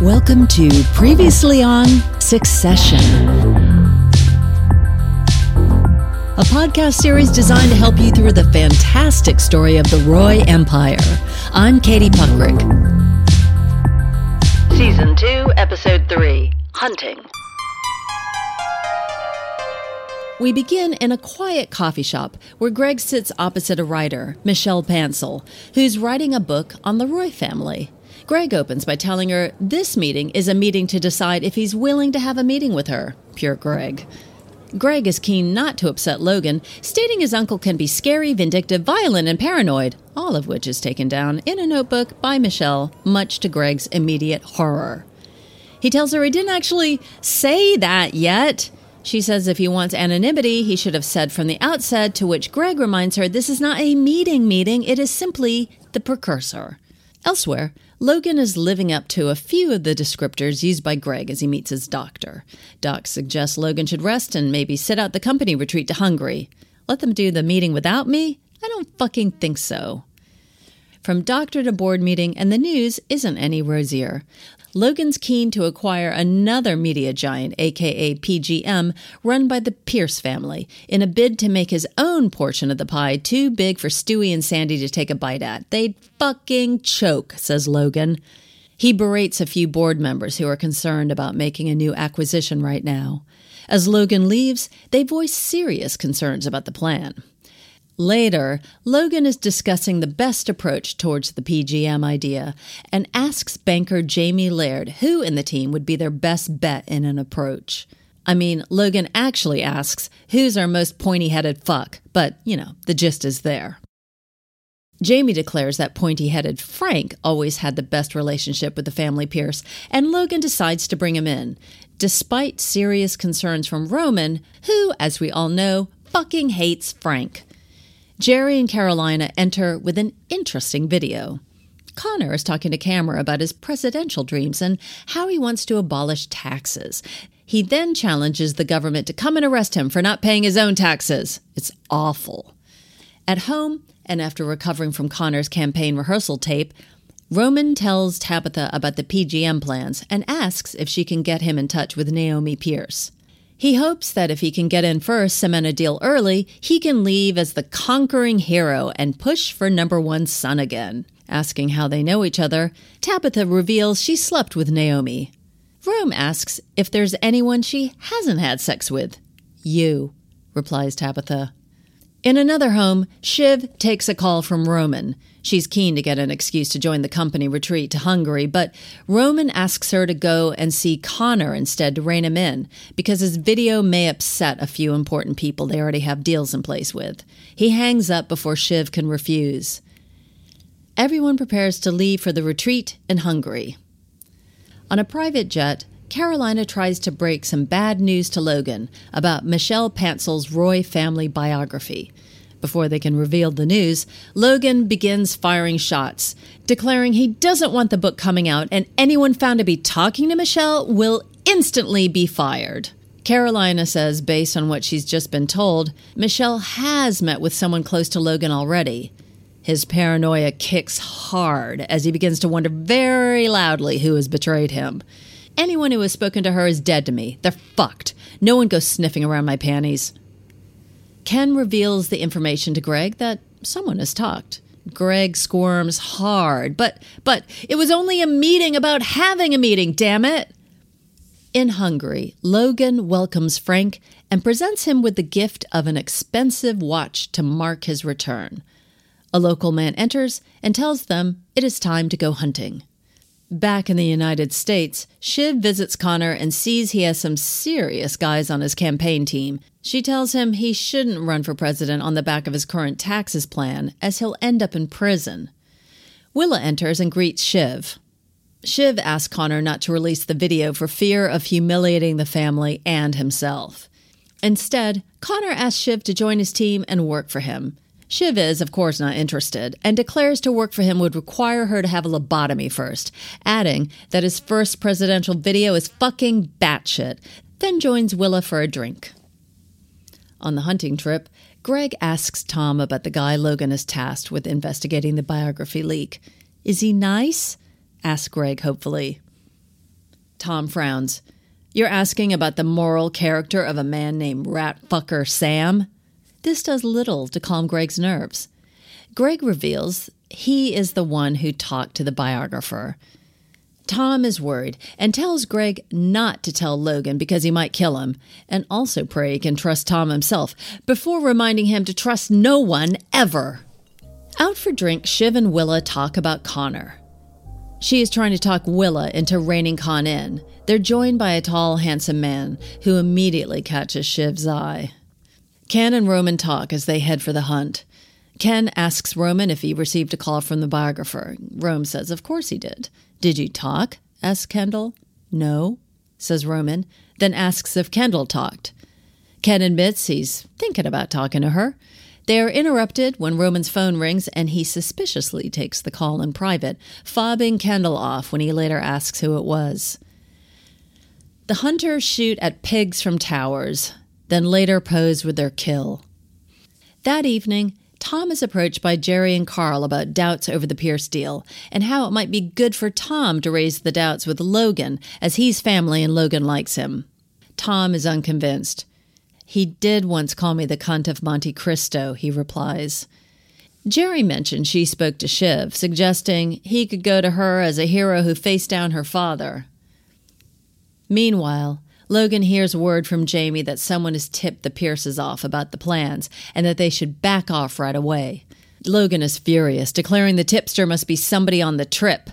Welcome to Previously on Succession, a podcast series designed to help you through the fantastic story of the Roy Empire. I'm Katie Puckrick. Season 2, Episode 3 Hunting. We begin in a quiet coffee shop where Greg sits opposite a writer, Michelle Pantsil, who's writing a book on the Roy family. Greg opens by telling her this meeting is a meeting to decide if he's willing to have a meeting with her. Pure Greg. Greg is keen not to upset Logan, stating his uncle can be scary, vindictive, violent, and paranoid, all of which is taken down in a notebook by Michelle, much to Greg's immediate horror. He tells her he didn't actually say that yet. She says if he wants anonymity, he should have said from the outset, to which Greg reminds her this is not a meeting meeting, it is simply the precursor. Elsewhere, Logan is living up to a few of the descriptors used by Greg as he meets his doctor. Doc suggests Logan should rest and maybe sit out the company retreat to Hungary. Let them do the meeting without me? I don't fucking think so. From doctor to board meeting, and the news isn't any rosier. Logan's keen to acquire another media giant, aka PGM, run by the Pierce family, in a bid to make his own portion of the pie too big for Stewy and Sandy to take a bite at. They'd fucking choke, says Logan. He berates a few board members who are concerned about making a new acquisition right now. As Logan leaves, they voice serious concerns about the plan. Later, Logan is discussing the best approach towards the PGM idea and asks banker Jamie Laird who in the team would be their best bet in an approach. I mean, Logan actually asks who's our most pointy headed fuck, but, you know, the gist is there. Jamie declares that pointy headed Frank always had the best relationship with the family Pierce, and Logan decides to bring him in, despite serious concerns from Roman, who, as we all know, fucking hates Frank. Gerri and Karolina enter with an interesting video. Connor is talking to camera about his presidential dreams and how he wants to abolish taxes. He then challenges the government to come and arrest him for not paying his own taxes. It's awful. At home, and after recovering from Connor's campaign rehearsal tape, Roman tells Tabitha about the PGM plans and asks if she can get him in touch with Naomi Pierce. He hopes that if he can get in first, cement a deal early, he can leave as the conquering hero and push for number one son again. Asking how they know each other, Tabitha reveals she slept with Naomi. Rome asks if there's anyone she hasn't had sex with. You, replies Tabitha. In another home, Shiv takes a call from Roman. She's keen to get an excuse to join the company retreat to Hungary, but Roman asks her to go and see Connor instead to rein him in, because his video may upset a few important people they already have deals in place with. He hangs up before Shiv can refuse. Everyone prepares to leave for the retreat in Hungary. On a private jet, Karolina tries to break some bad news to Logan about Michelle Pantsil's Roy family biography. Before they can reveal the news, Logan begins firing shots, declaring he doesn't want the book coming out and anyone found to be talking to Michelle will instantly be fired. Karolina says, based on what she's just been told, Michelle has met with someone close to Logan already. His paranoia kicks hard as he begins to wonder very loudly who has betrayed him. Anyone who has spoken to her is dead to me. They're fucked. No one goes sniffing around my panties. Ken reveals the information to Greg that someone has talked. Greg squirms hard, but but it was only a meeting about having a meeting, damn it. In Hungary, Logan welcomes Frank and presents him with the gift of an expensive watch to mark his return. A local man enters and tells them it is time to go hunting. Back in the United States, Shiv visits Connor and sees he has some serious guys on his campaign team. She tells him he shouldn't run for president on the back of his current taxes plan, as he'll end up in prison. Willa enters and greets Shiv. Shiv asks Connor not to release the video for fear of humiliating the family and himself. Instead, Connor asks Shiv to join his team and work for him. Shiv is, of course, not interested and declares to work for him would require her to have a lobotomy first, adding that his first presidential video is fucking batshit, then joins Willa for a drink. On the hunting trip, Greg asks Tom about the guy Logan is tasked with investigating the biography leak. Is he nice? asks Greg hopefully. Tom frowns. You're asking about the moral character of a man named Ratfucker Sam? This does little to calm Greg's nerves. Greg reveals he is the one who talked to the biographer. Tom is worried and tells Greg not to tell Logan because he might kill him, and also pray he can trust Tom himself, before reminding him to trust no one ever. Out for drink, Shiv and Willa talk about Connor. She is trying to talk Willa into reining Con in. They're joined by a tall, handsome man who immediately catches Shiv's eye. Ken and Roman talk as they head for the hunt. Ken asks Roman if he received a call from the biographer. Rome says, Of course he did. Did you talk? asks Kendall. No, says Roman, then asks if Kendall talked. Ken admits he's thinking about talking to her. They are interrupted when Roman's phone rings and he suspiciously takes the call in private, fobbing Kendall off when he later asks who it was. The hunters shoot at pigs from towers then later pose with their kill. That evening, Tom is approached by Gerri and Karl about doubts over the Pierce deal and how it might be good for Tom to raise the doubts with Logan, as he's family and Logan likes him. Tom is unconvinced. He did once call me the cunt of Monte Cristo, he replies. Gerri mentioned she spoke to Shiv, suggesting he could go to her as a hero who faced down her father. Meanwhile, Logan hears word from Jamie that someone has tipped the Pierces off about the plans and that they should back off right away. Logan is furious, declaring the tipster must be somebody on the trip.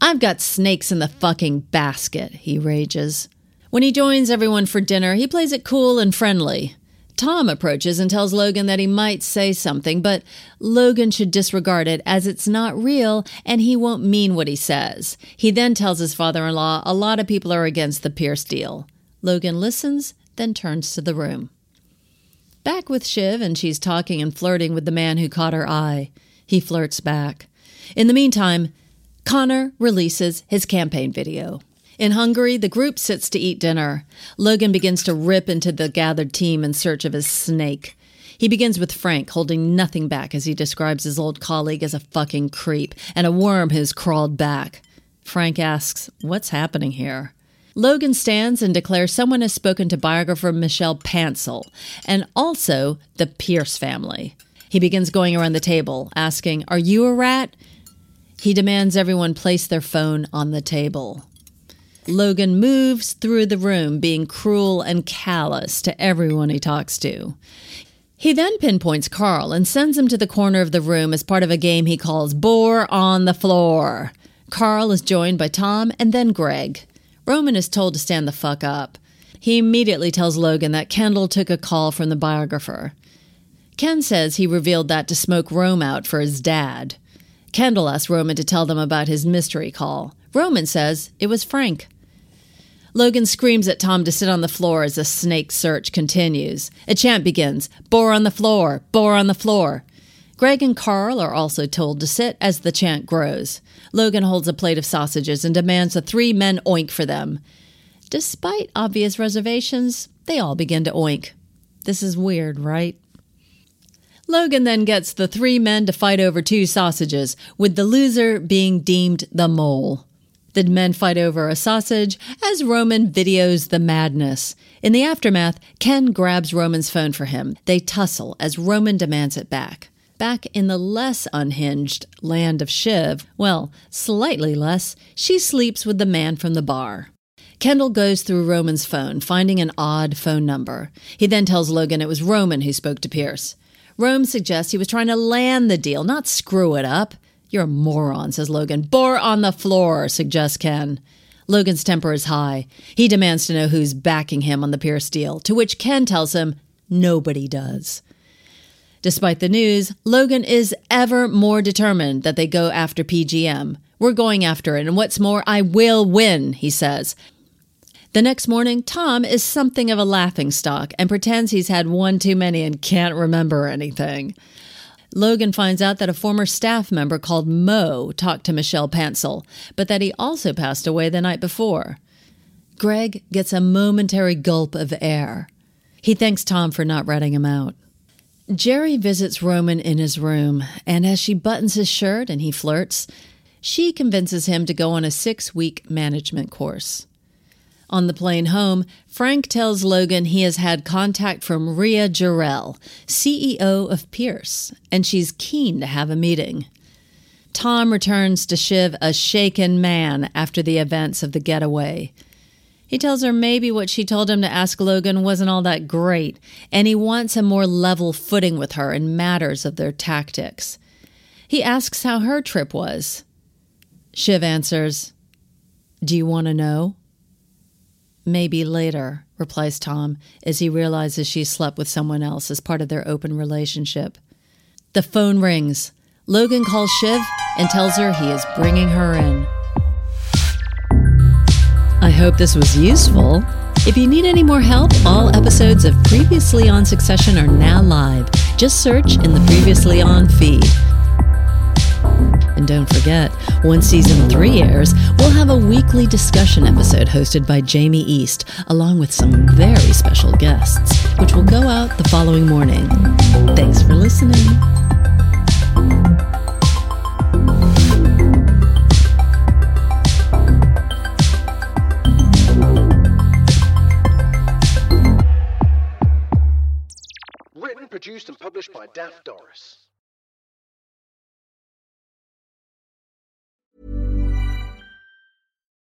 I've got snakes in the fucking basket, he rages. When he joins everyone for dinner, he plays it cool and friendly. Tom approaches and tells Logan that he might say something, but Logan should disregard it as it's not real and he won't mean what he says. He then tells his father in law a lot of people are against the Pierce deal. Logan listens, then turns to the room. Back with Shiv, and she's talking and flirting with the man who caught her eye. He flirts back. In the meantime, Connor releases his campaign video. In Hungary, the group sits to eat dinner. Logan begins to rip into the gathered team in search of his snake. He begins with Frank, holding nothing back as he describes his old colleague as a fucking creep and a worm who's crawled back. Frank asks, What's happening here? Logan stands and declares someone has spoken to biographer Michelle Pantsil and also the Pierce family. He begins going around the table, asking, Are you a rat? He demands everyone place their phone on the table. Logan moves through the room, being cruel and callous to everyone he talks to. He then pinpoints Karl and sends him to the corner of the room as part of a game he calls Boar on the Floor. Karl is joined by Tom and then Greg. Roman is told to stand the fuck up. He immediately tells Logan that Kendall took a call from the biographer. Ken says he revealed that to smoke Rome out for his dad. Kendall asks Roman to tell them about his mystery call. Roman says it was Frank. Logan screams at Tom to sit on the floor as the snake search continues. A chant begins Boar on the floor, boar on the floor. Greg and Karl are also told to sit as the chant grows. Logan holds a plate of sausages and demands the three men oink for them. Despite obvious reservations, they all begin to oink. This is weird, right? Logan then gets the three men to fight over two sausages, with the loser being deemed the mole. The men fight over a sausage as Roman videos the madness. In the aftermath, Ken grabs Roman's phone for him. They tussle as Roman demands it back. Back in the less unhinged land of Shiv, well, slightly less, she sleeps with the man from the bar. Kendall goes through Roman's phone, finding an odd phone number. He then tells Logan it was Roman who spoke to Pierce. Rome suggests he was trying to land the deal, not screw it up. You're a moron, says Logan. Boar on the floor, suggests Ken. Logan's temper is high. He demands to know who's backing him on the Pierce deal, to which Ken tells him nobody does. Despite the news, Logan is ever more determined that they go after PGM. We're going after it, and what's more, I will win, he says. The next morning, Tom is something of a laughing stock and pretends he's had one too many and can't remember anything. Logan finds out that a former staff member called Mo talked to Michelle Pantsil, but that he also passed away the night before. Greg gets a momentary gulp of air. He thanks Tom for not ratting him out. Gerri visits Roman in his room, and as she buttons his shirt and he flirts, she convinces him to go on a six week management course. On the plane home, Frank tells Logan he has had contact from Rhea Jarrell, CEO of Pierce, and she's keen to have a meeting. Tom returns to Shiv a shaken man after the events of the getaway. He tells her maybe what she told him to ask Logan wasn't all that great, and he wants a more level footing with her in matters of their tactics. He asks how her trip was. Shiv answers, Do you want to know? Maybe later, replies Tom, as he realizes she slept with someone else as part of their open relationship. The phone rings. Logan calls Shiv and tells her he is bringing her in. I hope this was useful. If you need any more help, all episodes of Previously on Succession are now live. Just search in the Previously on feed. And don't forget, when season three airs, we'll have a weekly discussion episode hosted by Jamie East, along with some very special guests, which will go out the following morning. Thanks for listening. Produced, and published by Daft Doris.